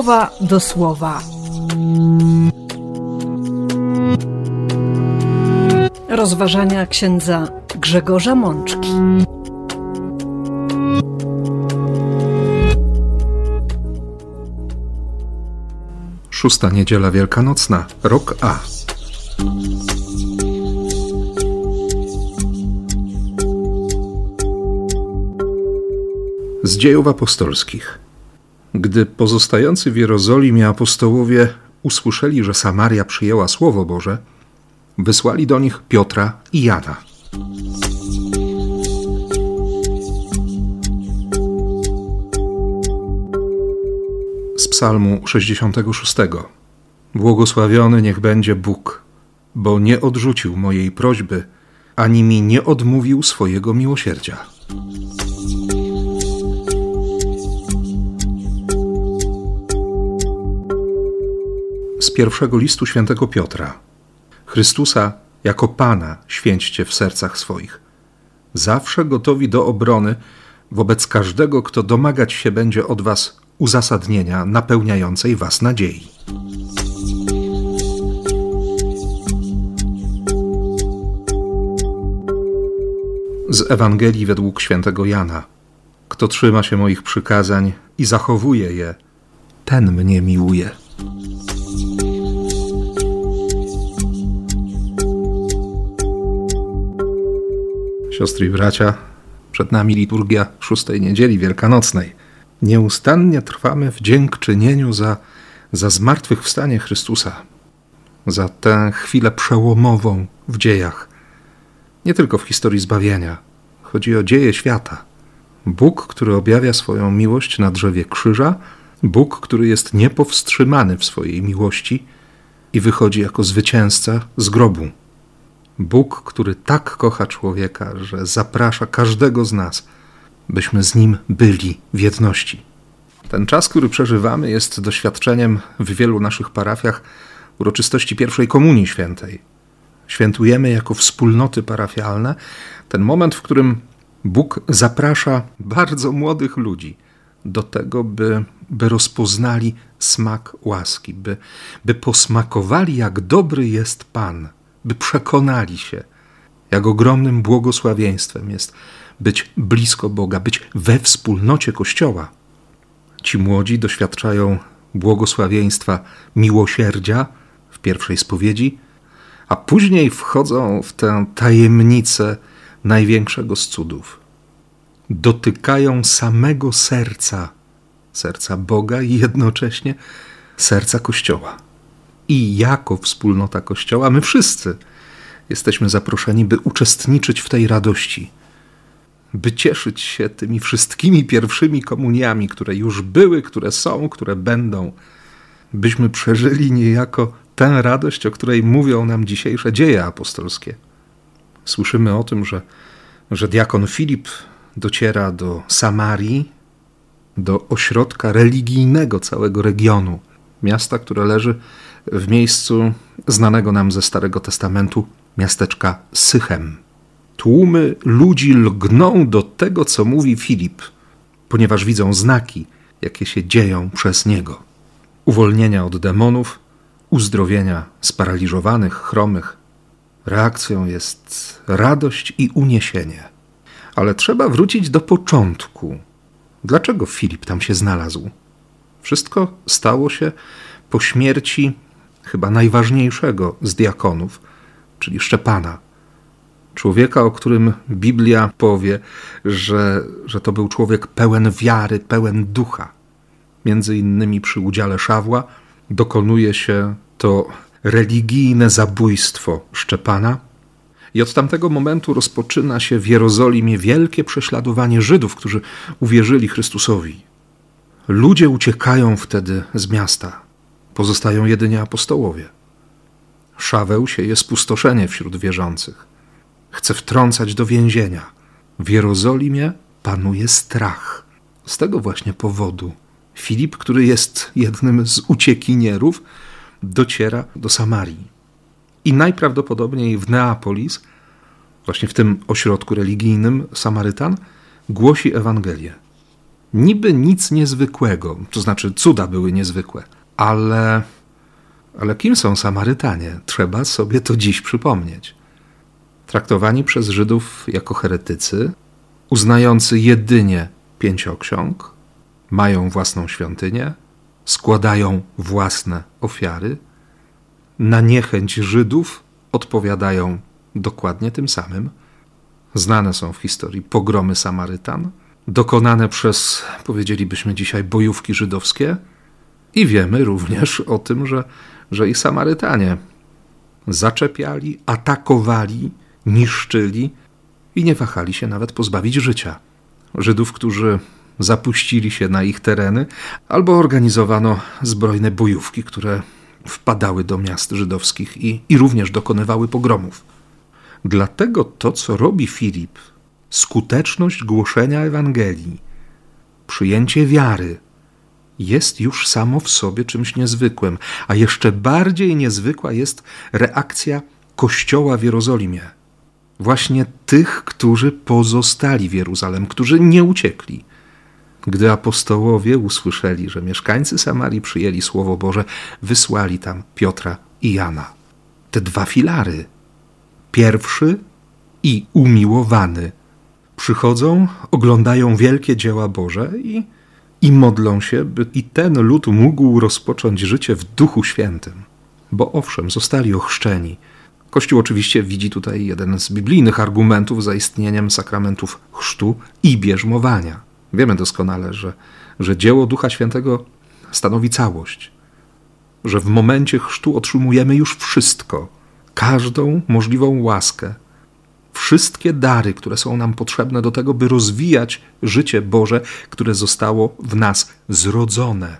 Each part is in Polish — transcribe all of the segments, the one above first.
słowa do słowa. Rozważania księdza Grzegorza Mączki. Szósta niedziela wielkanocna, rok A. Z dziejów apostolskich. Gdy pozostający w Jerozolimie apostołowie usłyszeli, że Samaria przyjęła Słowo Boże, wysłali do nich Piotra i Jana. Z Psalmu 66. Błogosławiony niech będzie Bóg, bo nie odrzucił mojej prośby, ani mi nie odmówił swojego miłosierdzia. Z pierwszego listu świętego Piotra. Chrystusa jako Pana święćcie w sercach swoich. Zawsze gotowi do obrony wobec każdego, kto domagać się będzie od was uzasadnienia napełniającej was nadziei. Z Ewangelii według świętego Jana. Kto trzyma się moich przykazań i zachowuje je, ten mnie miłuje. Siostry i bracia, przed nami liturgia szóstej niedzieli wielkanocnej. Nieustannie trwamy w dziękczynieniu za, za zmartwychwstanie Chrystusa, za tę chwilę przełomową w dziejach, nie tylko w historii zbawienia. Chodzi o dzieje świata. Bóg, który objawia swoją miłość na drzewie krzyża, Bóg, który jest niepowstrzymany w swojej miłości i wychodzi jako zwycięzca z grobu. Bóg, który tak kocha człowieka, że zaprasza każdego z nas, byśmy z nim byli w jedności. Ten czas, który przeżywamy, jest doświadczeniem w wielu naszych parafiach uroczystości pierwszej Komunii Świętej. Świętujemy jako wspólnoty parafialne ten moment, w którym Bóg zaprasza bardzo młodych ludzi do tego, by, by rozpoznali smak łaski, by, by posmakowali, jak dobry jest Pan by przekonali się, jak ogromnym błogosławieństwem jest być blisko Boga, być we wspólnocie Kościoła. Ci młodzi doświadczają błogosławieństwa miłosierdzia w pierwszej spowiedzi, a później wchodzą w tę tajemnicę największego z cudów. Dotykają samego serca, serca Boga i jednocześnie serca Kościoła i jako wspólnota Kościoła, my wszyscy jesteśmy zaproszeni, by uczestniczyć w tej radości, by cieszyć się tymi wszystkimi pierwszymi komuniami, które już były, które są, które będą, byśmy przeżyli niejako tę radość, o której mówią nam dzisiejsze dzieje apostolskie. Słyszymy o tym, że, że diakon Filip dociera do Samarii, do ośrodka religijnego całego regionu, miasta, które leży w miejscu znanego nam ze Starego Testamentu miasteczka Sychem. Tłumy ludzi lgną do tego, co mówi Filip, ponieważ widzą znaki, jakie się dzieją przez niego. Uwolnienia od demonów, uzdrowienia sparaliżowanych, chromych. Reakcją jest radość i uniesienie. Ale trzeba wrócić do początku. Dlaczego Filip tam się znalazł? Wszystko stało się po śmierci chyba najważniejszego z diakonów, czyli Szczepana. Człowieka, o którym Biblia powie, że, że to był człowiek pełen wiary, pełen ducha. Między innymi przy udziale Szawła dokonuje się to religijne zabójstwo Szczepana. I od tamtego momentu rozpoczyna się w Jerozolimie wielkie prześladowanie Żydów, którzy uwierzyli Chrystusowi. Ludzie uciekają wtedy z miasta. Pozostają jedynie apostołowie. Szaweł sieje spustoszenie wśród wierzących. Chce wtrącać do więzienia. W Jerozolimie panuje strach. Z tego właśnie powodu Filip, który jest jednym z uciekinierów, dociera do Samarii. I najprawdopodobniej w Neapolis, właśnie w tym ośrodku religijnym Samarytan, głosi Ewangelię. Niby nic niezwykłego, to znaczy cuda były niezwykłe, ale, ale kim są Samarytanie? Trzeba sobie to dziś przypomnieć. Traktowani przez Żydów jako heretycy, uznający jedynie pięcioksiąg, mają własną świątynię, składają własne ofiary. Na niechęć Żydów odpowiadają dokładnie tym samym. Znane są w historii pogromy Samarytan, dokonane przez, powiedzielibyśmy dzisiaj, bojówki żydowskie, i wiemy również o tym, że, że i Samarytanie zaczepiali, atakowali, niszczyli i nie wahali się nawet pozbawić życia. Żydów, którzy zapuścili się na ich tereny, albo organizowano zbrojne bojówki, które wpadały do miast żydowskich i, i również dokonywały pogromów. Dlatego to, co robi Filip, skuteczność głoszenia Ewangelii, przyjęcie wiary, jest już samo w sobie czymś niezwykłym, a jeszcze bardziej niezwykła jest reakcja Kościoła w Jerozolimie. Właśnie tych, którzy pozostali w Jeruzalem, którzy nie uciekli. Gdy apostołowie usłyszeli, że mieszkańcy Samarii przyjęli Słowo Boże, wysłali tam Piotra i Jana. Te dwa filary. Pierwszy i umiłowany. Przychodzą, oglądają wielkie dzieła Boże i, i modlą się, by i ten lud mógł rozpocząć życie w Duchu Świętym. Bo owszem, zostali ochrzczeni. Kościół oczywiście widzi tutaj jeden z biblijnych argumentów za istnieniem sakramentów chrztu i bierzmowania. Wiemy doskonale, że, że dzieło Ducha Świętego stanowi całość, że w momencie chrztu otrzymujemy już wszystko, każdą możliwą łaskę, wszystkie dary, które są nam potrzebne do tego, by rozwijać życie Boże, które zostało w nas zrodzone.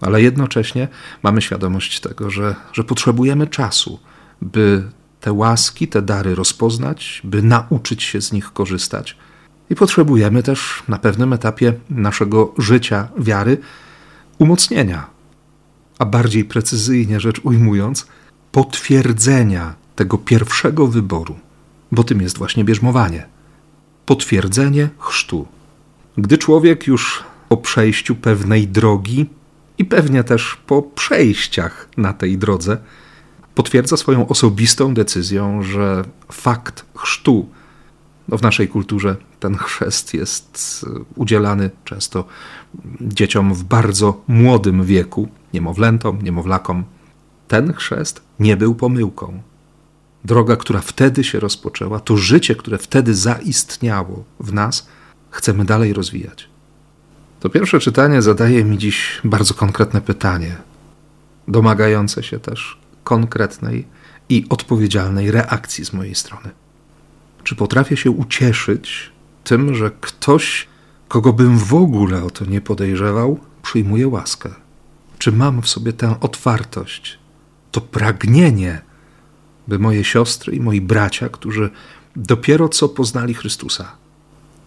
Ale jednocześnie mamy świadomość tego, że, że potrzebujemy czasu, by te łaski, te dary rozpoznać, by nauczyć się z nich korzystać i potrzebujemy też na pewnym etapie naszego życia wiary umocnienia, a bardziej precyzyjnie rzecz ujmując, potwierdzenia tego pierwszego wyboru, bo tym jest właśnie bierzmowanie. Potwierdzenie chrztu. Gdy człowiek już po przejściu pewnej drogi i pewnie też po przejściach na tej drodze potwierdza swoją osobistą decyzją, że fakt chrztu no w naszej kulturze ten chrzest jest e, udzielany często dzieciom w bardzo młodym wieku, niemowlętom, niemowlakom. Ten chrzest nie był pomyłką. Droga, która wtedy się rozpoczęła, to życie, które wtedy zaistniało w nas, chcemy dalej rozwijać. To pierwsze czytanie zadaje mi dziś bardzo konkretne pytanie, domagające się też konkretnej i odpowiedzialnej reakcji z mojej strony. Czy potrafię się ucieszyć tym, że ktoś, kogo bym w ogóle o to nie podejrzewał, przyjmuje łaskę? Czy mam w sobie tę otwartość, to pragnienie, by moje siostry i moi bracia, którzy dopiero co poznali Chrystusa,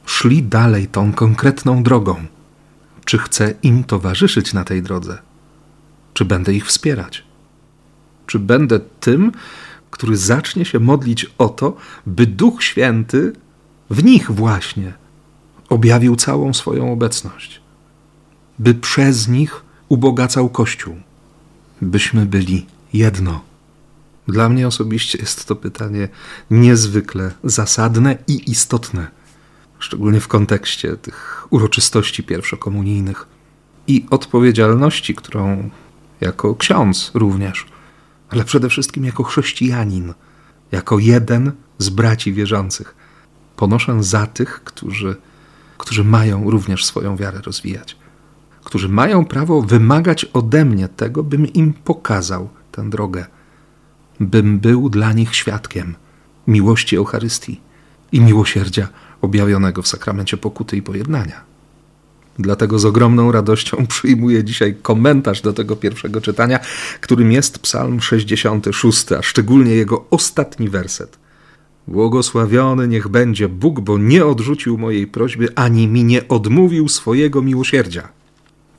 szli dalej tą konkretną drogą? Czy chcę im towarzyszyć na tej drodze? Czy będę ich wspierać? Czy będę tym, który zacznie się modlić o to, by Duch Święty w nich właśnie objawił całą swoją obecność, by przez nich ubogacał Kościół, byśmy byli jedno. Dla mnie osobiście jest to pytanie niezwykle zasadne i istotne, szczególnie w kontekście tych uroczystości pierwszokomunijnych i odpowiedzialności, którą jako ksiądz również ale przede wszystkim jako chrześcijanin, jako jeden z braci wierzących. Ponoszę za tych, którzy, którzy mają również swoją wiarę rozwijać, którzy mają prawo wymagać ode mnie tego, bym im pokazał tę drogę, bym był dla nich świadkiem miłości Eucharystii i miłosierdzia objawionego w sakramencie pokuty i pojednania. Dlatego z ogromną radością przyjmuję dzisiaj komentarz do tego pierwszego czytania, którym jest Psalm 66, a szczególnie jego ostatni werset. Błogosławiony niech będzie Bóg, bo nie odrzucił mojej prośby, ani mi nie odmówił swojego miłosierdzia.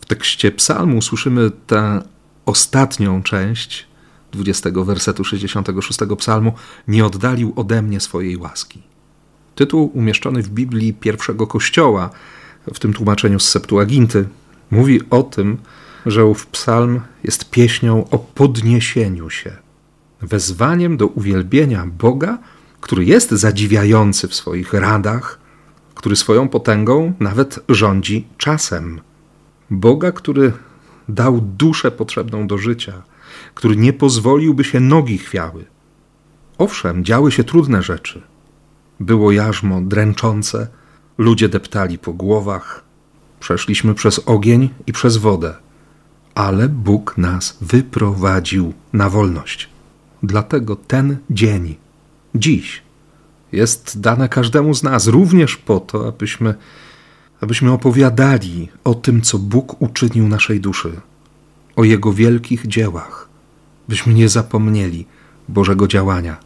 W tekście psalmu słyszymy tę ostatnią część 20 wersetu 66 psalmu: Nie oddalił ode mnie swojej łaski. Tytuł umieszczony w Biblii pierwszego kościoła w tym tłumaczeniu z Septuaginty, mówi o tym, że ów psalm jest pieśnią o podniesieniu się, wezwaniem do uwielbienia Boga, który jest zadziwiający w swoich radach, który swoją potęgą nawet rządzi czasem. Boga, który dał duszę potrzebną do życia, który nie pozwolił, by się nogi chwiały. Owszem, działy się trudne rzeczy. Było jarzmo dręczące, ludzie deptali po głowach, przeszliśmy przez ogień i przez wodę, ale Bóg nas wyprowadził na wolność. Dlatego ten dzień, dziś, jest dane każdemu z nas również po to, abyśmy, abyśmy opowiadali o tym, co Bóg uczynił naszej duszy, o Jego wielkich dziełach, byśmy nie zapomnieli Bożego działania,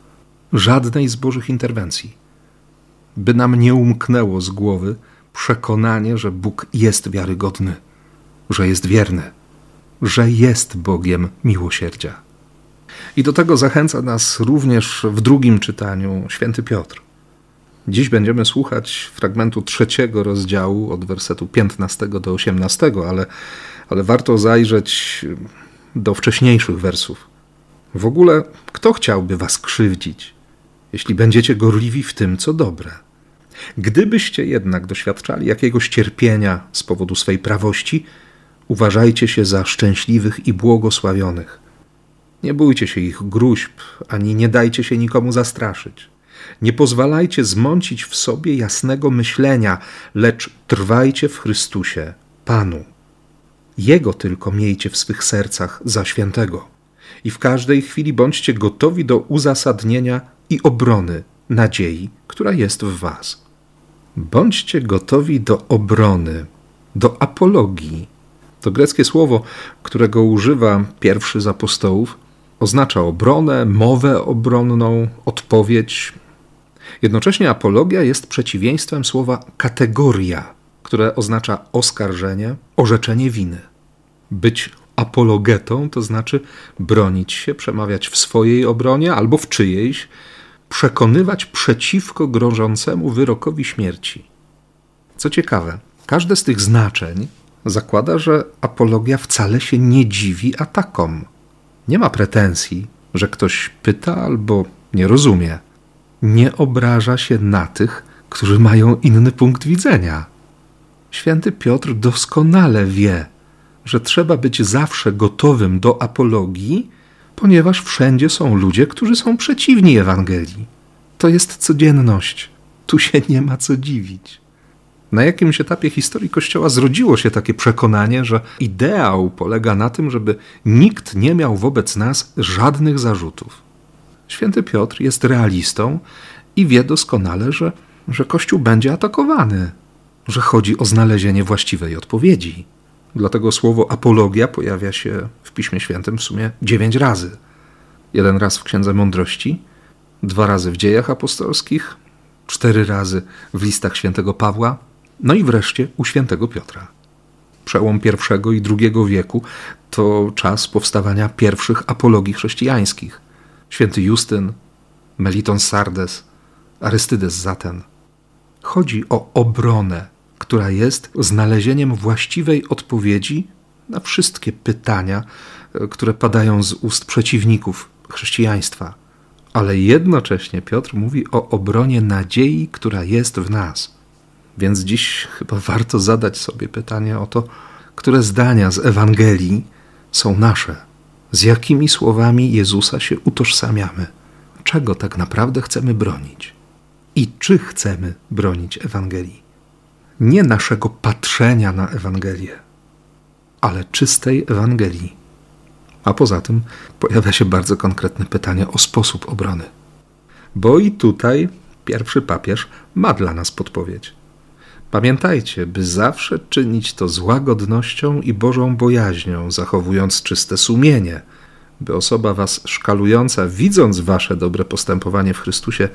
żadnej z Bożych interwencji, by nam nie umknęło z głowy przekonanie, że Bóg jest wiarygodny, że jest wierny, że jest Bogiem miłosierdzia. I do tego zachęca nas również w drugim czytaniu święty Piotr. Dziś będziemy słuchać fragmentu trzeciego rozdziału od wersetu 15 do 18, ale, ale warto zajrzeć do wcześniejszych wersów. W ogóle, kto chciałby was krzywdzić, jeśli będziecie gorliwi w tym, co dobre? Gdybyście jednak doświadczali jakiegoś cierpienia z powodu swej prawości, uważajcie się za szczęśliwych i błogosławionych. Nie bójcie się ich gruźb, ani nie dajcie się nikomu zastraszyć. Nie pozwalajcie zmącić w sobie jasnego myślenia, lecz trwajcie w Chrystusie, Panu. Jego tylko miejcie w swych sercach za świętego. I w każdej chwili bądźcie gotowi do uzasadnienia i obrony nadziei, która jest w Was. Bądźcie gotowi do obrony, do apologii. To greckie słowo, którego używa pierwszy z apostołów, oznacza obronę, mowę obronną, odpowiedź. Jednocześnie apologia jest przeciwieństwem słowa kategoria, które oznacza oskarżenie, orzeczenie winy. Być apologetą to znaczy bronić się, przemawiać w swojej obronie albo w czyjejś, przekonywać przeciwko grożącemu wyrokowi śmierci. Co ciekawe, każde z tych znaczeń zakłada, że apologia wcale się nie dziwi atakom. Nie ma pretensji, że ktoś pyta albo nie rozumie. Nie obraża się na tych, którzy mają inny punkt widzenia. Święty Piotr doskonale wie, że trzeba być zawsze gotowym do apologii, ponieważ wszędzie są ludzie, którzy są przeciwni Ewangelii. To jest codzienność. Tu się nie ma co dziwić. Na jakimś etapie historii Kościoła zrodziło się takie przekonanie, że ideał polega na tym, żeby nikt nie miał wobec nas żadnych zarzutów. Święty Piotr jest realistą i wie doskonale, że, że Kościół będzie atakowany, że chodzi o znalezienie właściwej odpowiedzi. Dlatego słowo apologia pojawia się w Piśmie Świętym w sumie dziewięć razy. Jeden raz w Księdze Mądrości, dwa razy w Dziejach Apostolskich, cztery razy w listach Świętego Pawła, no i wreszcie u Świętego Piotra. Przełom I i II wieku to czas powstawania pierwszych apologii chrześcijańskich. Święty Justyn, Meliton Sardes, Arystydes Zaten. Chodzi o obronę która jest znalezieniem właściwej odpowiedzi na wszystkie pytania, e, które padają z ust przeciwników chrześcijaństwa. Ale jednocześnie Piotr mówi o obronie nadziei, która jest w nas. Więc dziś chyba warto zadać sobie pytanie o to, które zdania z Ewangelii są nasze, z jakimi słowami Jezusa się utożsamiamy, czego tak naprawdę chcemy bronić i czy chcemy bronić Ewangelii nie naszego patrzenia na Ewangelię, ale czystej Ewangelii. A poza tym pojawia się bardzo konkretne pytanie o sposób obrony. Bo i tutaj pierwszy papież ma dla nas podpowiedź. Pamiętajcie, by zawsze czynić to z łagodnością i Bożą bojaźnią, zachowując czyste sumienie, by osoba was szkalująca, widząc wasze dobre postępowanie w Chrystusie,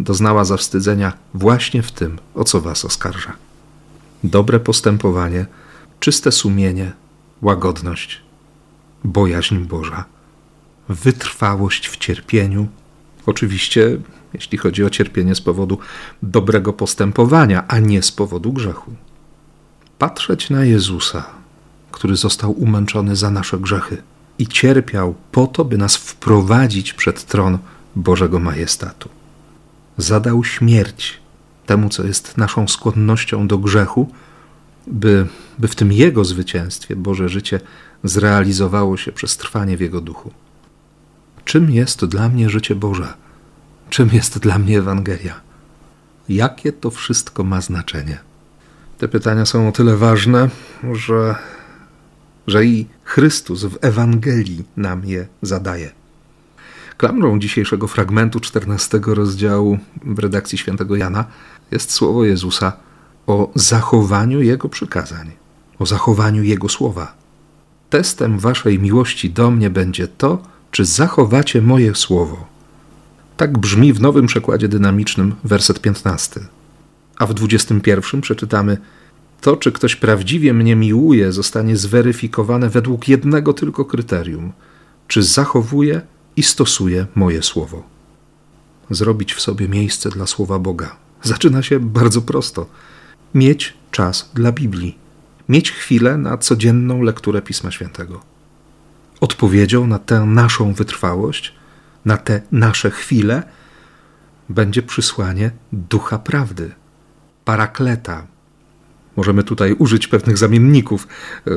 doznała zawstydzenia właśnie w tym, o co was oskarża dobre postępowanie, czyste sumienie, łagodność, bojaźń Boża, wytrwałość w cierpieniu. Oczywiście, jeśli chodzi o cierpienie z powodu dobrego postępowania, a nie z powodu grzechu. patrzeć na Jezusa, który został umęczony za nasze grzechy i cierpiał po to, by nas wprowadzić przed tron Bożego Majestatu. Zadał śmierć temu, co jest naszą skłonnością do grzechu, by, by w tym Jego zwycięstwie Boże życie zrealizowało się przez trwanie w Jego duchu. Czym jest dla mnie życie Boże? Czym jest dla mnie Ewangelia? Jakie to wszystko ma znaczenie? Te pytania są o tyle ważne, że, że i Chrystus w Ewangelii nam je zadaje. Klamrą dzisiejszego fragmentu 14 rozdziału w redakcji świętego Jana jest słowo Jezusa o zachowaniu Jego przykazań, o zachowaniu Jego słowa. Testem waszej miłości do mnie będzie to, czy zachowacie moje słowo. Tak brzmi w nowym przekładzie dynamicznym werset 15. A w 21 przeczytamy: To, czy ktoś prawdziwie mnie miłuje, zostanie zweryfikowane według jednego tylko kryterium: czy zachowuje i stosuje moje słowo. Zrobić w sobie miejsce dla słowa Boga. Zaczyna się bardzo prosto. Mieć czas dla Biblii. Mieć chwilę na codzienną lekturę Pisma Świętego. Odpowiedzią na tę naszą wytrwałość, na te nasze chwile, będzie przysłanie ducha prawdy, parakleta. Możemy tutaj użyć pewnych zamienników: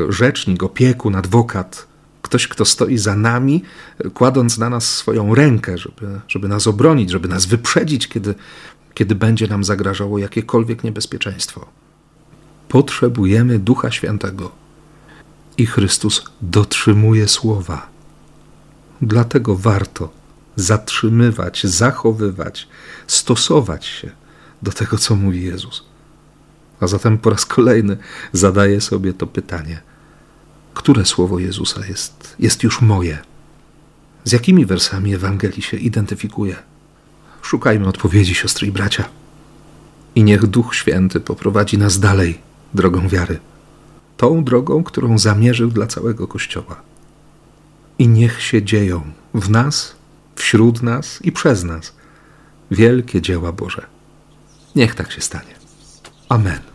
rzecznik, opiekun, adwokat, ktoś, kto stoi za nami, kładąc na nas swoją rękę, żeby, żeby nas obronić, żeby nas wyprzedzić, kiedy, kiedy będzie nam zagrażało jakiekolwiek niebezpieczeństwo. Potrzebujemy Ducha Świętego i Chrystus dotrzymuje słowa. Dlatego warto zatrzymywać, zachowywać, stosować się do tego, co mówi Jezus. A zatem po raz kolejny zadaję sobie to pytanie: które słowo Jezusa jest, jest już moje? Z jakimi wersami Ewangelii się identyfikuje? Szukajmy odpowiedzi, siostry i bracia. I niech Duch Święty poprowadzi nas dalej drogą wiary, tą drogą, którą zamierzył dla całego Kościoła. I niech się dzieją w nas, wśród nas i przez nas wielkie dzieła Boże. Niech tak się stanie. Amen.